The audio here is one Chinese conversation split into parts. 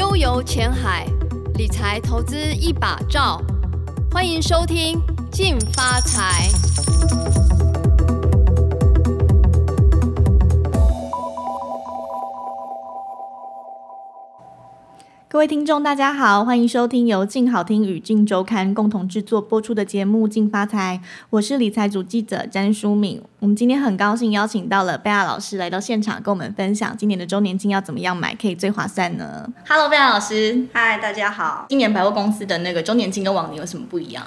悠游前海，理财投资一把照。欢迎收听《进发财》。各位听众，大家好，欢迎收听由静好听与静周刊共同制作播出的节目《静发财》，我是理财组记者詹淑敏。我们今天很高兴邀请到了贝亚老师来到现场，跟我们分享今年的周年庆要怎么样买可以最划算呢？Hello，贝亚老师，嗨，大家好。今年百货公司的那个周年庆跟往年有什么不一样？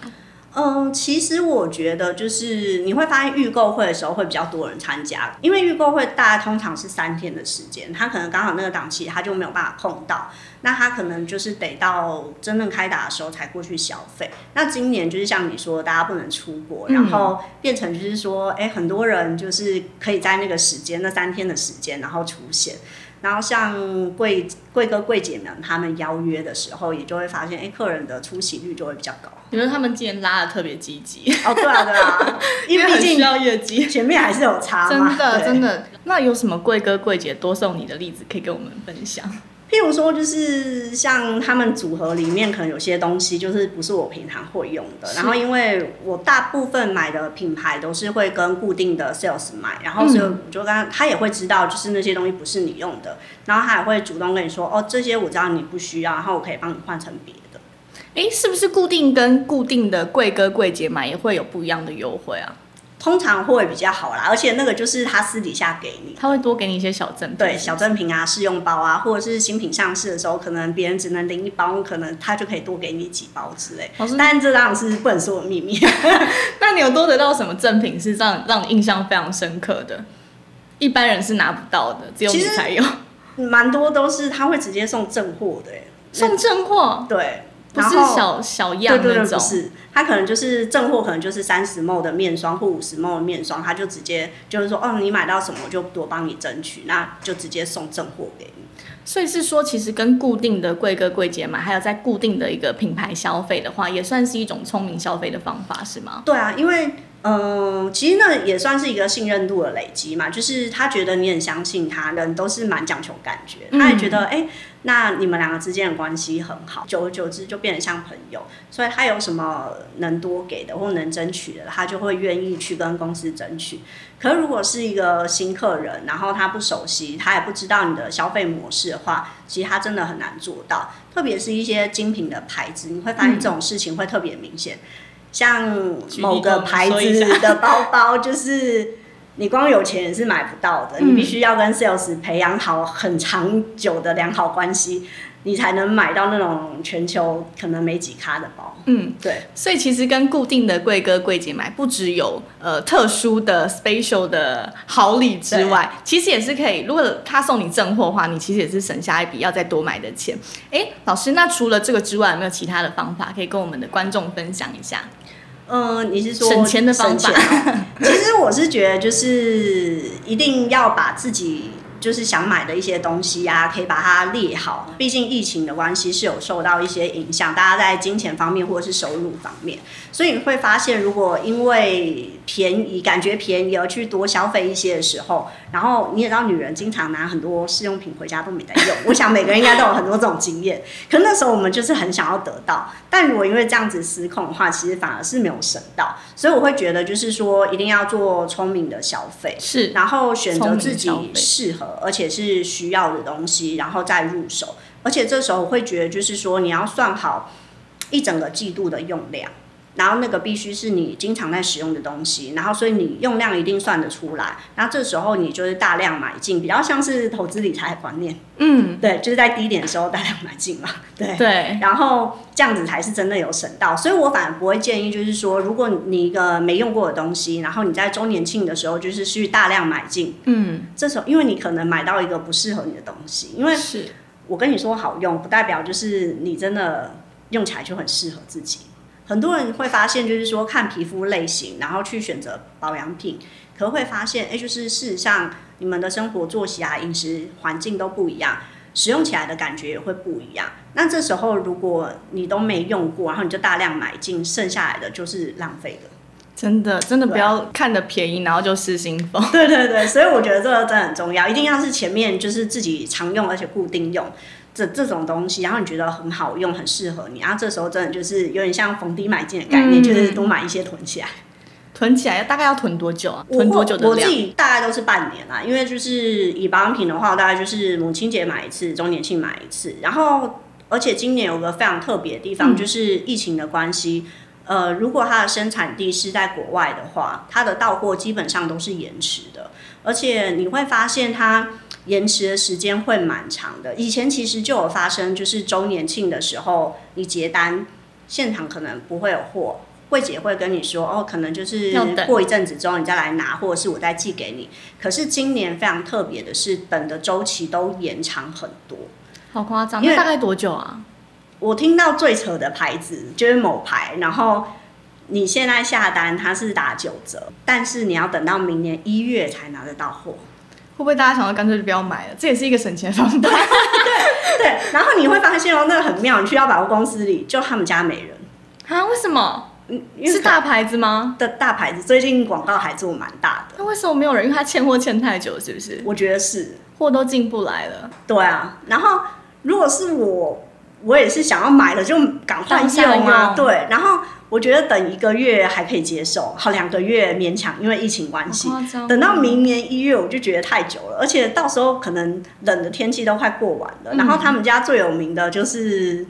嗯，其实我觉得就是你会发现预购会的时候会比较多人参加，因为预购会大概通常是三天的时间，他可能刚好那个档期他就没有办法碰到，那他可能就是得到真正开打的时候才过去消费。那今年就是像你说，大家不能出国，然后变成就是说，哎，很多人就是可以在那个时间那三天的时间然后出现。然后像贵贵哥贵姐们他们邀约的时候，也就会发现，哎，客人的出席率就会比较高。你说他们今年拉的特别积极？哦，对啊，对啊，因为毕竟需要业绩，前面还是有差嘛。真的，真的。那有什么贵哥贵姐多送你的例子可以跟我们分享？譬如说，就是像他们组合里面可能有些东西，就是不是我平常会用的。然后，因为我大部分买的品牌都是会跟固定的 sales 买，然后所以我就刚刚他也会知道，就是那些东西不是你用的，然后他也会主动跟你说，哦，这些我知道你不需要，然后我可以帮你换成别的。哎，是不是固定跟固定的贵哥贵姐买也会有不一样的优惠啊？通常会比较好啦，而且那个就是他私底下给你，他会多给你一些小赠品，对，小赠品啊，试用包啊，或者是新品上市的时候，可能别人只能领一包，可能他就可以多给你几包之类。但这当然是不能说的秘密。那你有多得到什么赠品是让让你印象非常深刻的？一般人是拿不到的，只有你才有。蛮多都是他会直接送正货的，送正货，对。不是小小样那种，对对对，不是，他可能就是正货，可能就是三十 ml 的面霜或五十 ml 的面霜，他就直接就是说，哦，你买到什么我就多帮你争取，那就直接送正货给你。所以是说，其实跟固定的柜哥柜姐买，还有在固定的一个品牌消费的话，也算是一种聪明消费的方法，是吗？对啊，因为。嗯，其实那也算是一个信任度的累积嘛，就是他觉得你很相信他，人都是蛮讲求感觉，他也觉得哎、欸，那你们两个之间的关系很好，久而久之就变得像朋友，所以他有什么能多给的或能争取的，他就会愿意去跟公司争取。可是如果是一个新客人，然后他不熟悉，他也不知道你的消费模式的话，其实他真的很难做到，特别是一些精品的牌子，你会发现这种事情会特别明显。像某个牌子的包包，就是你光有钱也是买不到的，嗯、你必须要跟 sales 培养好很长久的良好关系，你才能买到那种全球可能没几咖的包。嗯，对。所以其实跟固定的柜哥柜姐买，不只有呃特殊的 special 的好礼之外，其实也是可以。如果他送你正货的话，你其实也是省下一笔要再多买的钱。哎，老师，那除了这个之外，有没有其他的方法可以跟我们的观众分享一下？嗯，你是说省钱的方法？其实我是觉得，就是一定要把自己。就是想买的一些东西呀、啊，可以把它列好。毕竟疫情的关系是有受到一些影响，大家在金钱方面或者是收入方面，所以你会发现，如果因为便宜感觉便宜而去多消费一些的时候，然后你也知道女人经常拿很多试用品回家都没得用。我想每个人应该都有很多这种经验。可那时候我们就是很想要得到，但如果因为这样子失控的话，其实反而是没有省到。所以我会觉得，就是说一定要做聪明的消费，是，然后选择自己适合。而且是需要的东西，然后再入手。而且这时候我会觉得，就是说你要算好一整个季度的用量。然后那个必须是你经常在使用的东西，然后所以你用量一定算得出来。然后这时候你就是大量买进，比较像是投资理财的观念。嗯，对，就是在低点的时候大量买进嘛。对对。然后这样子才是真的有省到，所以我反而不会建议，就是说如果你一个没用过的东西，然后你在周年庆的时候就是去大量买进。嗯。这时候因为你可能买到一个不适合你的东西，因为是我跟你说好用，不代表就是你真的用起来就很适合自己。很多人会发现，就是说看皮肤类型，然后去选择保养品，可会发现，哎，就是事实上你们的生活作息啊、饮食环境都不一样，使用起来的感觉也会不一样。那这时候如果你都没用过，然后你就大量买进，剩下来的就是浪费的。真的真的不要看得便宜，然后就失心疯。对对对，所以我觉得这个真的很重要，一定要是前面就是自己常用而且固定用这这种东西，然后你觉得很好用，很适合你，然后这时候真的就是有点像逢低买进的概念，嗯、就是多买一些囤起来。囤起来大概要囤多久啊？囤多久的量？我自己大概都是半年啦，因为就是以保养品的话，大概就是母亲节买一次，周年庆买一次。然后，而且今年有个非常特别的地方，嗯、就是疫情的关系。呃，如果它的生产地是在国外的话，它的到货基本上都是延迟的，而且你会发现它延迟的时间会蛮长的。以前其实就有发生，就是周年庆的时候，你结单现场可能不会有货。柜姐会跟你说哦，可能就是过一阵子之后你再来拿，或者是我再寄给你。可是今年非常特别的是，等的周期都延长很多，好夸张！因为大概多久啊？我听到最扯的牌子就是某牌，然后你现在下单它是打九折，但是你要等到明年一月才拿得到货。会不会大家想到干脆就不要买了？这也是一个省钱方法。对对，然后你会发现哦，那个很妙，你去到百货公司里，就他们家没人啊？为什么？是大牌子吗？的大牌子，最近广告还做蛮大的。那为什么没有人？因为他欠货欠太久，是不是？我觉得是，货都进不来了。对啊，然后如果是我，我也是想要买了就赶快用啊。对，然后我觉得等一个月还可以接受，好，两个月勉强，因为疫情关系。等到明年一月，我就觉得太久了，而且到时候可能冷的天气都快过完了。嗯、然后他们家最有名的就是。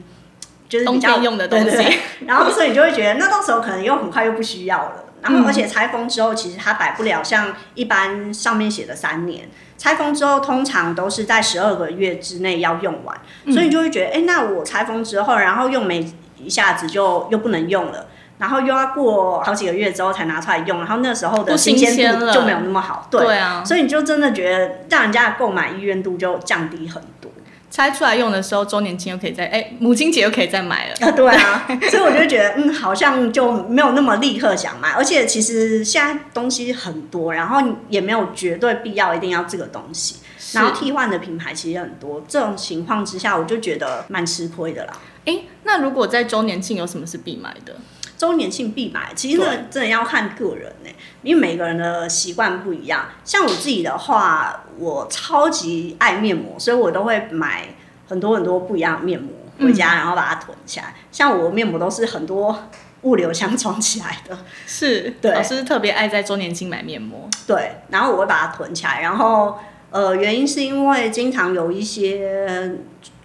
就是比较冬天用的东西，对对对，然后所以你就会觉得，那到时候可能又很快又不需要了。然后而且拆封之后，其实它摆不了像一般上面写的三年，拆封之后通常都是在十二个月之内要用完，所以你就会觉得，哎、欸，那我拆封之后，然后用没一下子就又不能用了，然后又要过好几个月之后才拿出来用，然后那时候的新鲜度就没有那么好，对，对啊，所以你就真的觉得让人家的购买意愿度就降低很多。拆出来用的时候，周年庆又可以再哎、欸，母亲节又可以再买了。啊，对啊，所以我就觉得，嗯，好像就没有那么立刻想买。而且其实现在东西很多，然后也没有绝对必要一定要这个东西。然后替换的品牌其实很多，这种情况之下，我就觉得蛮吃亏的啦。哎、欸，那如果在周年庆有什么是必买的？周年庆必买，其实呢，真的要看个人呢、欸，因为每个人的习惯不一样。像我自己的话，我超级爱面膜，所以我都会买很多很多不一样的面膜回家，然后把它囤起来。嗯、像我面膜都是很多物流箱装起来的，是对。老师特别爱在周年庆买面膜，对，然后我会把它囤起来。然后呃，原因是因为经常有一些。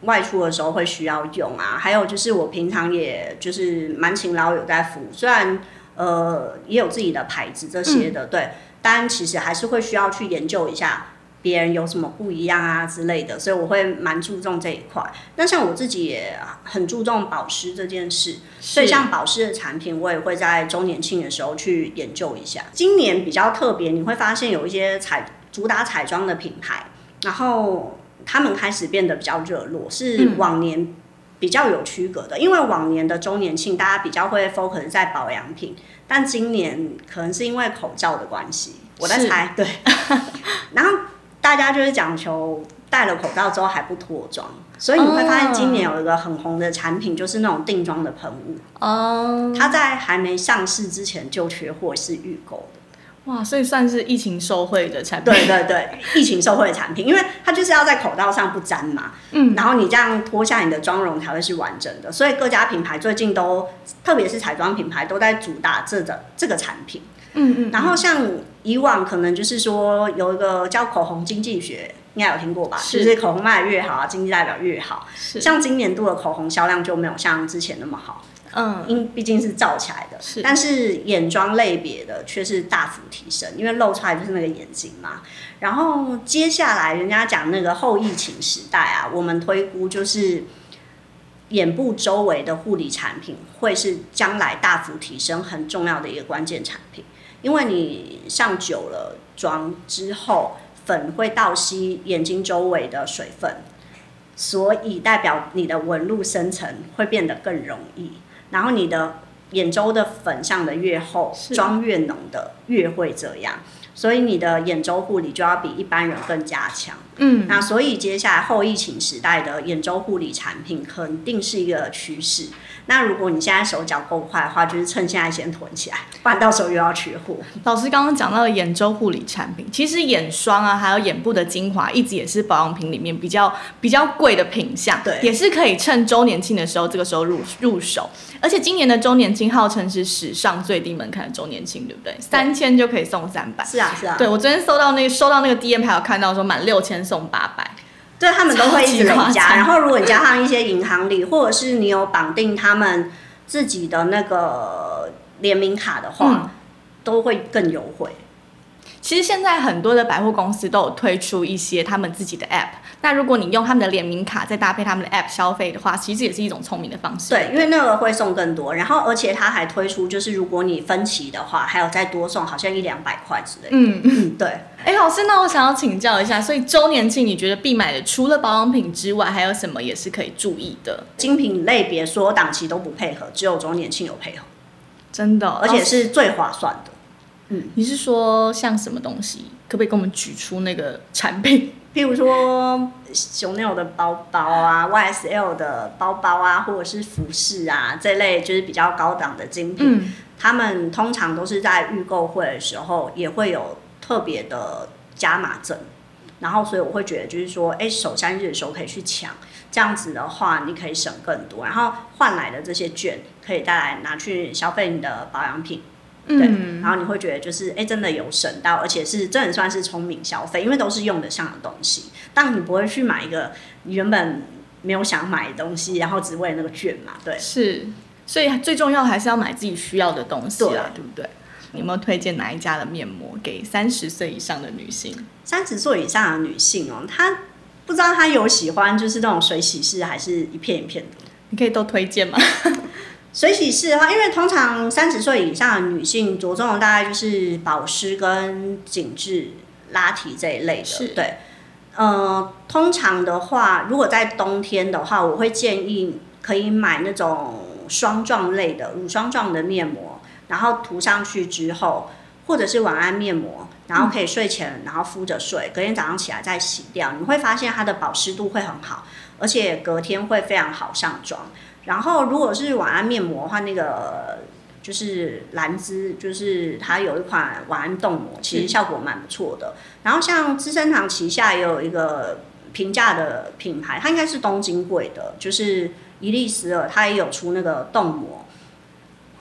外出的时候会需要用啊，还有就是我平常也就是蛮勤劳有在敷，虽然呃也有自己的牌子这些的，嗯、对，但其实还是会需要去研究一下别人有什么不一样啊之类的，所以我会蛮注重这一块。那像我自己也很注重保湿这件事，所以像保湿的产品，我也会在周年庆的时候去研究一下。今年比较特别，你会发现有一些彩主打彩妆的品牌，然后。他们开始变得比较热络，是往年比较有区隔的。嗯、因为往年的周年庆，大家比较会 focus 在保养品，但今年可能是因为口罩的关系，我在猜。是对，然后大家就是讲求戴了口罩之后还不脱妆，所以你会发现今年有一个很红的产品，就是那种定妆的喷雾。哦，它在还没上市之前就缺货，是预购的。哇，所以算是疫情受惠的产品。对对对，疫情受惠的产品，因为它就是要在口罩上不沾嘛。嗯。然后你这样脱下你的妆容才会是完整的，所以各家品牌最近都，特别是彩妆品牌都在主打这个这个产品。嗯，嗯嗯。然后像以往可能就是说有一个叫口红经济学，应该有听过吧？是。就是口红卖得越好啊，经济代表越好。是。像今年度的口红销量就没有像之前那么好。嗯，因毕竟是罩起来的，是，但是眼妆类别的却是大幅提升，因为露出来就是那个眼睛嘛。然后接下来人家讲那个后疫情时代啊，我们推估就是眼部周围的护理产品会是将来大幅提升很重要的一个关键产品，因为你上久了妆之后，粉会倒吸眼睛周围的水分，所以代表你的纹路生成会变得更容易。然后你的眼周的粉上的越厚，妆越浓的越会这样，所以你的眼周护理就要比一般人更加强。嗯，那所以接下来后疫情时代的眼周护理产品肯定是一个趋势。那如果你现在手脚够快的话，就是趁现在先囤起来，不然到时候又要缺货。老师刚刚讲到的眼周护理产品，其实眼霜啊，还有眼部的精华，一直也是保养品里面比较比较贵的品项，对，也是可以趁周年庆的时候，这个时候入入手。而且今年的周年庆号称是史上最低门槛的周年庆，对不对？三千就可以送三百。是啊，是啊。对，我昨天收到那个收到那个 DM 还有看到说满六千送八百。对，他们都会一直累加。然后如果你加上一些银行里，或者是你有绑定他们。自己的那个联名卡的话，嗯，都会更优惠。其实现在很多的百货公司都有推出一些他们自己的 App。那如果你用他们的联名卡再搭配他们的 App 消费的话，其实也是一种聪明的方式。对，因为那个会送更多，然后而且他还推出，就是如果你分期的话，还有再多送，好像一两百块之类的。嗯嗯，对。哎，老师，那我想要请教一下，所以周年庆你觉得必买的，除了保养品之外，还有什么也是可以注意的？精品类别所有档期都不配合，只有周年庆有配合。真的，而且是最划算的。嗯，你是说像什么东西？可不可以给我们举出那个产品？譬如说，Chanel 的包包啊，YSL 的包包啊，或者是服饰啊，这类就是比较高档的精品，嗯，他们通常都是在预购会的时候也会有特别的加码赠，然后所以我会觉得就是说，哎，首三日的时候可以去抢，这样子的话你可以省更多，然后换来的这些券可以带来拿去消费你的保养品。对，然后你会觉得就是哎，真的有省到，而且是真的算是聪明消费，因为都是用得上的东西。但你不会去买一个你原本没有想买的东西，然后只为了那个券嘛？对，是。所以最重要还是要买自己需要的东西啦，对，对不对？你有没有推荐哪一家的面膜给三十岁以上的女性？三十岁以上的女性哦，她不知道她有喜欢就是那种水洗式，还是一片一片的？你可以都推荐吗？水洗式的话，因为通常三十岁以上的女性着重的大概就是保湿跟紧致拉提这一类的。对，呃，通常的话，如果在冬天的话，我会建议可以买那种霜状类的乳霜状的面膜，然后涂上去之后，或者是晚安面膜，然后可以睡前然后敷着睡，隔天早上起来再洗掉，你会发现它的保湿度会很好，而且隔天会非常好上妆。然后，如果是晚安面膜的话，那个就是兰芝，就是它有一款晚安冻膜，其实效果蛮不错的。然后，像资生堂旗下也有一个平价的品牌，它应该是东京贵的，就是伊丽丝尔，它也有出那个冻膜。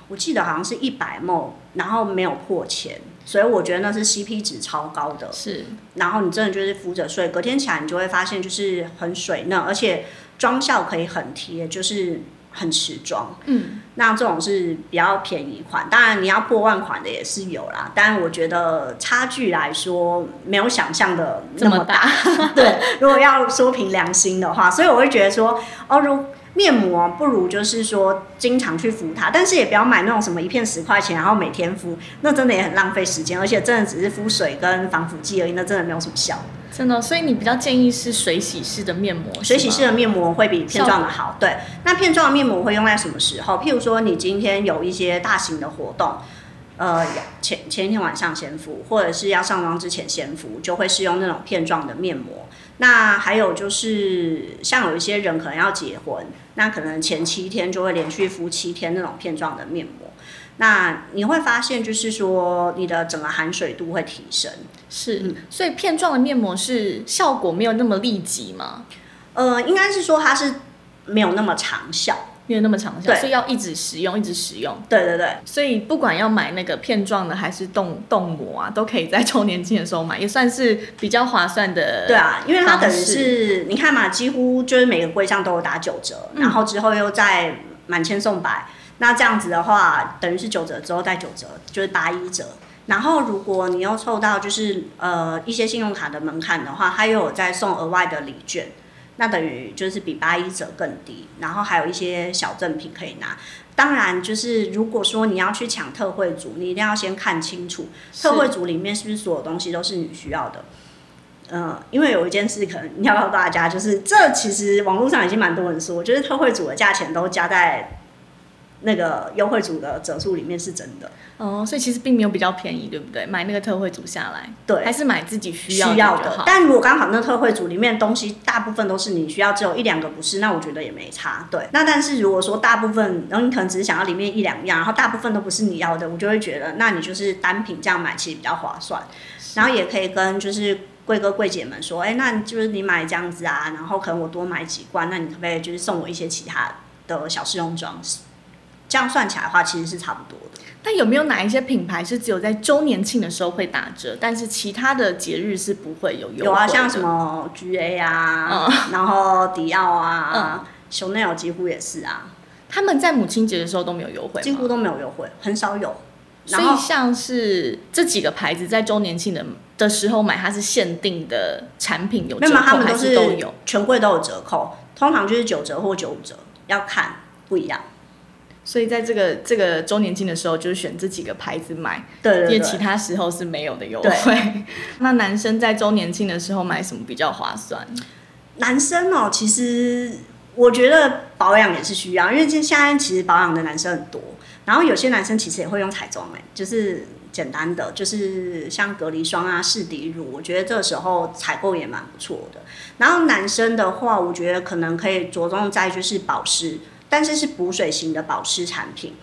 我记得好像是一百 ml，然后没有破千，所以我觉得那是 CP 值超高的。是，然后你真的就是敷着睡，隔天起来你就会发现就是很水嫩，而且妆效可以很贴，就是。很持妆，嗯，那这种是比较便宜款，当然你要破万款的也是有啦，但我觉得差距来说没有想象的那么大。这么大对，如果要说凭良心的话，所以我会觉得说，哦，如面膜不如就是说经常去敷它，但是也不要买那种什么一片十块钱，然后每天敷，那真的也很浪费时间，而且真的只是敷水跟防腐剂而已，那真的没有什么效。真的，所以你比较建议是水洗式的面膜，水洗式的面膜会比片状的好。对，那片状的面膜会用在什么时候？譬如说，你今天有一些大型的活动，呃，前前一天晚上先敷，或者是要上妆之前先敷，就会是用那种片状的面膜。那还有就是，像有一些人可能要结婚，那可能前七天就会连续敷七天那种片状的面膜。那你会发现，就是说你的整个含水度会提升。是，嗯，所以片状的面膜是效果没有那么立即吗？呃，应该是说它是没有那么长效，没有那么长效，所以要一直使用，一直使用。对对对，所以不管要买那个片状的还是冻冻膜啊，都可以在周年庆的时候买，也算是比较划算的。对啊，因为它等于是你看嘛，几乎就是每个柜上都有打九折，嗯，然后之后又再满千送百。那这样子的话，等于是九折之后再九折，就是八一折。然后如果你又凑到就是呃一些信用卡的门槛的话，它又有再送额外的礼券，那等于就是比八一折更低。然后还有一些小赠品可以拿。当然，就是如果说你要去抢特惠组，你一定要先看清楚特惠组里面是不是所有东西都是你需要的。嗯、呃，因为有一件事可能你要告诉大家，就是这其实网络上已经蛮多人说，就是特惠组的价钱都加在。那个优惠组的折数里面是真的。哦，所以其实并没有比较便宜，对不对？买那个特惠组下来，对，还是买自己需要的，需要的。但如果刚好那特惠组里面东西大部分都是你需要，只有一两个不是，那我觉得也没差。对，那但是如果说大部分，然后你可能只是想要里面一两样，然后大部分都不是你要的，我就会觉得，那你就是单品这样买其实比较划算。然后也可以跟就是贵哥贵姐们说，哎，那就是你买这样子啊，然后可能我多买几罐，那你可不可以就是送我一些其他的小试用装？这样算起来的话，其实是差不多的。但有没有哪一些品牌是只有在周年庆的时候会打折，但是其他的节日是不会有优惠？有啊，像什么 GA 啊，嗯、然后迪奥啊嗯、几乎也是啊。他们在母亲节的时候都没有优惠，几乎都没有优惠，很少有。所以像是这几个牌子在周年庆的的时候买，它是限定的产品有折扣，他们都是都有全柜都有折扣，通常就是九折或九五折，要看不一样。所以在这个这个周年庆的时候，就是选这几个牌子买，对，对，对，因为其他时候是没有的优惠。那男生在周年庆的时候买什么比较划算？男生哦，其实我觉得保养也是需要，因为现现在其实保养的男生很多，然后有些男生其实也会用彩妆，哎，就是简单的，就是像隔离霜啊、适底乳，我觉得这个时候采购也蛮不错的。然后男生的话，我觉得可能可以着重在就是保湿。但是是补水型的保湿产品，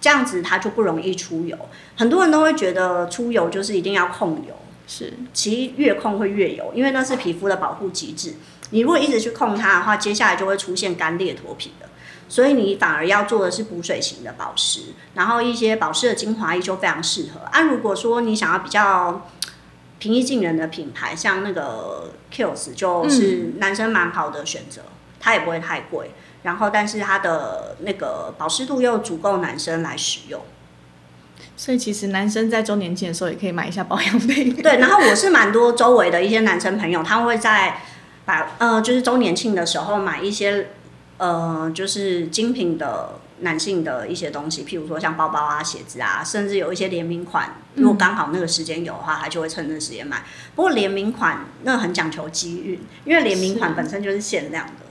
这样子它就不容易出油。很多人都会觉得出油就是一定要控油，是，其实越控会越油，因为那是皮肤的保护机制。你如果一直去控它的话，接下来就会出现干裂脱皮的。所以你反而要做的是补水型的保湿，然后一些保湿的精华液就非常适合。啊，如果说你想要比较平易近人的品牌，像那个 Kiehl's 就是男生蛮好的选择，它也不会太贵。然后，但是它的那个保湿度又足够男生来使用，所以其实男生在周年庆的时候也可以买一下保养品。对，然后我是蛮多周围的一些男生朋友，他们会在把呃，就是周年庆的时候买一些呃，就是精品的男性的一些东西，譬如说像包包啊、鞋子啊，甚至有一些联名款，如果刚好那个时间有的话，他就会趁那个时间买。不过联名款那很讲求机遇，因为联名款本身就是限量的。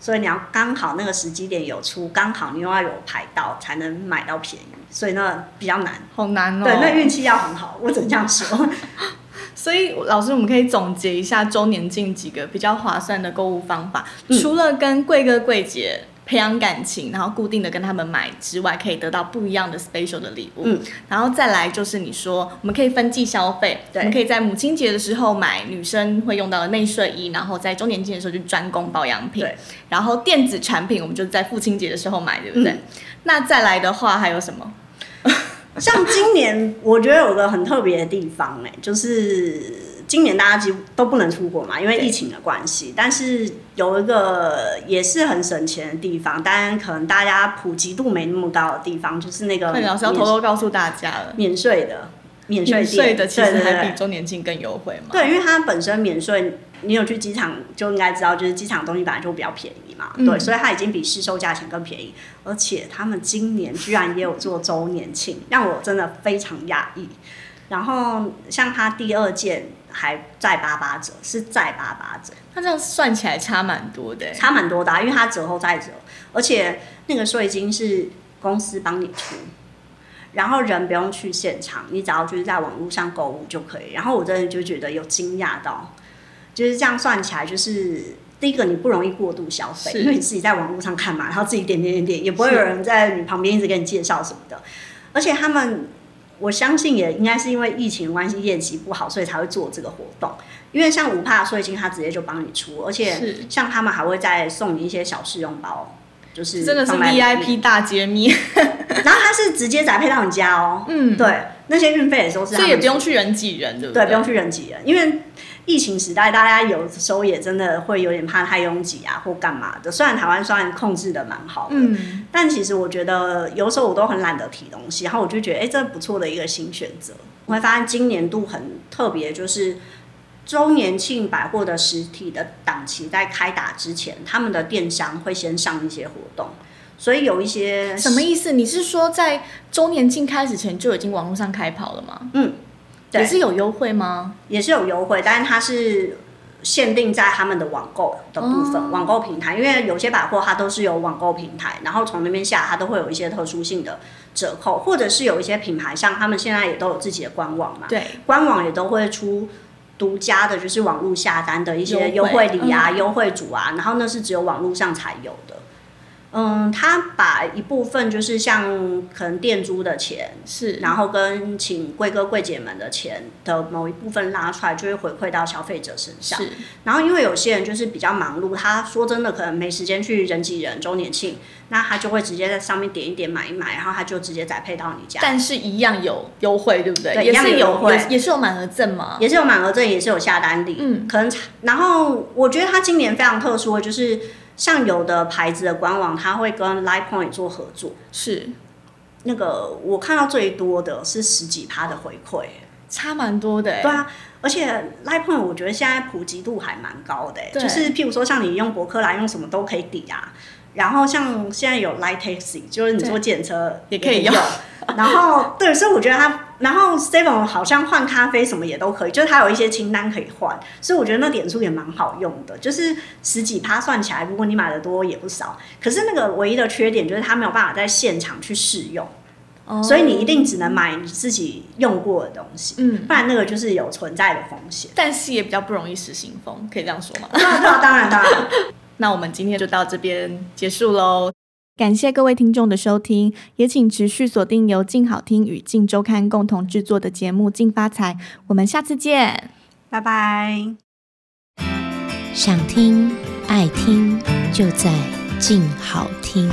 所以你要刚好那个时机点有出，刚好你又要有排到才能买到便宜，所以那比较难，好难哦。对，那运气要很好，我只能这样说。所以老师，我们可以总结一下周年庆几个比较划算的购物方法，嗯、除了跟贵哥贵姐。培养感情，然后固定的跟他们买之外，可以得到不一样的 special 的礼物。嗯，然后再来就是你说，我们可以分季消费，对，我们可以在母亲节的时候买女生会用到的内睡衣，然后在周年庆的时候就专攻保养品。对，然后电子产品我们就在父亲节的时候买，对不对？嗯、那再来的话还有什么？像今年我觉得有个很特别的地方，哎，就是。今年大家几乎都不能出国嘛，因为疫情的关系。但是有一个也是很省钱的地方，当然可能大家普及度没那么高的地方，就是那个。老师要偷偷告诉大家了，免税的，免税税的其实还比周年庆更优惠嘛。对，因为它本身免税，你有去机场就应该知道，就是机场东西本来就比较便宜嘛。嗯、对，所以它已经比市售价钱更便宜，而且他们今年居然也有做周年庆，让我真的非常讶异。然后像它第二件。还再八八折，是再八八折，那这样算起来差蛮多的，差蛮多的啊，因为它折后再折，而且那个税金是公司帮你出，然后人不用去现场，你只要就是在网络上购物就可以。然后我真的就觉得有惊讶到，就是这样算起来，就是第一个你不容易过度消费，因为你自己在网络上看嘛，然后自己点点点点，也不会有人在你旁边一直给你介绍什么的，而且他们。我相信也应该是因为疫情关系，业绩不好，所以才会做这个活动。因为像五帕税金，他直接就帮你出，而且像他们还会再送你一些小试用包，就是真的是 VIP 大揭秘。然后他是直接宅配到你家哦，嗯，对，那些运费也都是，所以也不用去人挤人，对不对？对，不用去人挤人，因为。疫情时代，大家有时候也真的会有点怕太拥挤啊，或干嘛的。虽然台湾算控制的蛮好的，嗯，但其实我觉得有时候我都很懒得提东西，然后我就觉得，哎、欸，这不错的一个新选择。我会发现今年度很特别，就是周年庆百货的实体的档期在开打之前，他们的电商会先上一些活动，所以有一些什么意思？你是说在周年庆开始前就已经网络上开跑了吗？嗯。也是有优惠吗？也是有优惠，但是它是限定在他们的网购的部分，哦、网购平台，因为有些百货它都是有网购平台，然后从那边下它都会有一些特殊性的折扣，或者是有一些品牌，像他们现在也都有自己的官网嘛，对，官网也都会出独家的，就是网络下单的一些优惠礼啊、优惠组啊，然后那是只有网络上才有的。嗯，他把一部分就是像可能店租的钱是，然后跟请贵哥贵姐们的钱的某一部分拉出来，就会回馈到消费者身上。是，然后因为有些人就是比较忙碌，他说真的可能没时间去人挤人周年庆，那他就会直接在上面点一点买一买，然后他就直接再配到你家。但是一样有优惠，对不对？对，一样有优惠，也是有满额赠嘛？也是有满额赠，也是有下单礼。嗯，可能然后我觉得他今年非常特殊的就是。像有的牌子的官网，它会跟 Line Point 做合作，是。那个我看到最多的是十几趴的回馈，差蛮多的。对啊，而且 Line Point 我觉得现在普及度还蛮高的，对。就是譬如说像你用博客来用什么都可以抵啊。然后像现在有 Light Taxi，就是你坐电车也可以用。然后对，所以我觉得它，然后 Seven 好像换咖啡什么也都可以，就是它有一些清单可以换，所以我觉得那点数也蛮好用的，就是十几趴算起来，如果你买的多也不少。可是那个唯一的缺点就是它没有办法在现场去试用，哦，所以你一定只能买你自己用过的东西，嗯，不然那个就是有存在的风险。但是也比较不容易失心疯，可以这样说吗？当然，当然，当然。那我们今天就到这边结束喽。感谢各位听众的收听，也请持续锁定由静好听与静周刊共同制作的节目《静发财》，我们下次见，拜拜。想听爱听，就在静好听。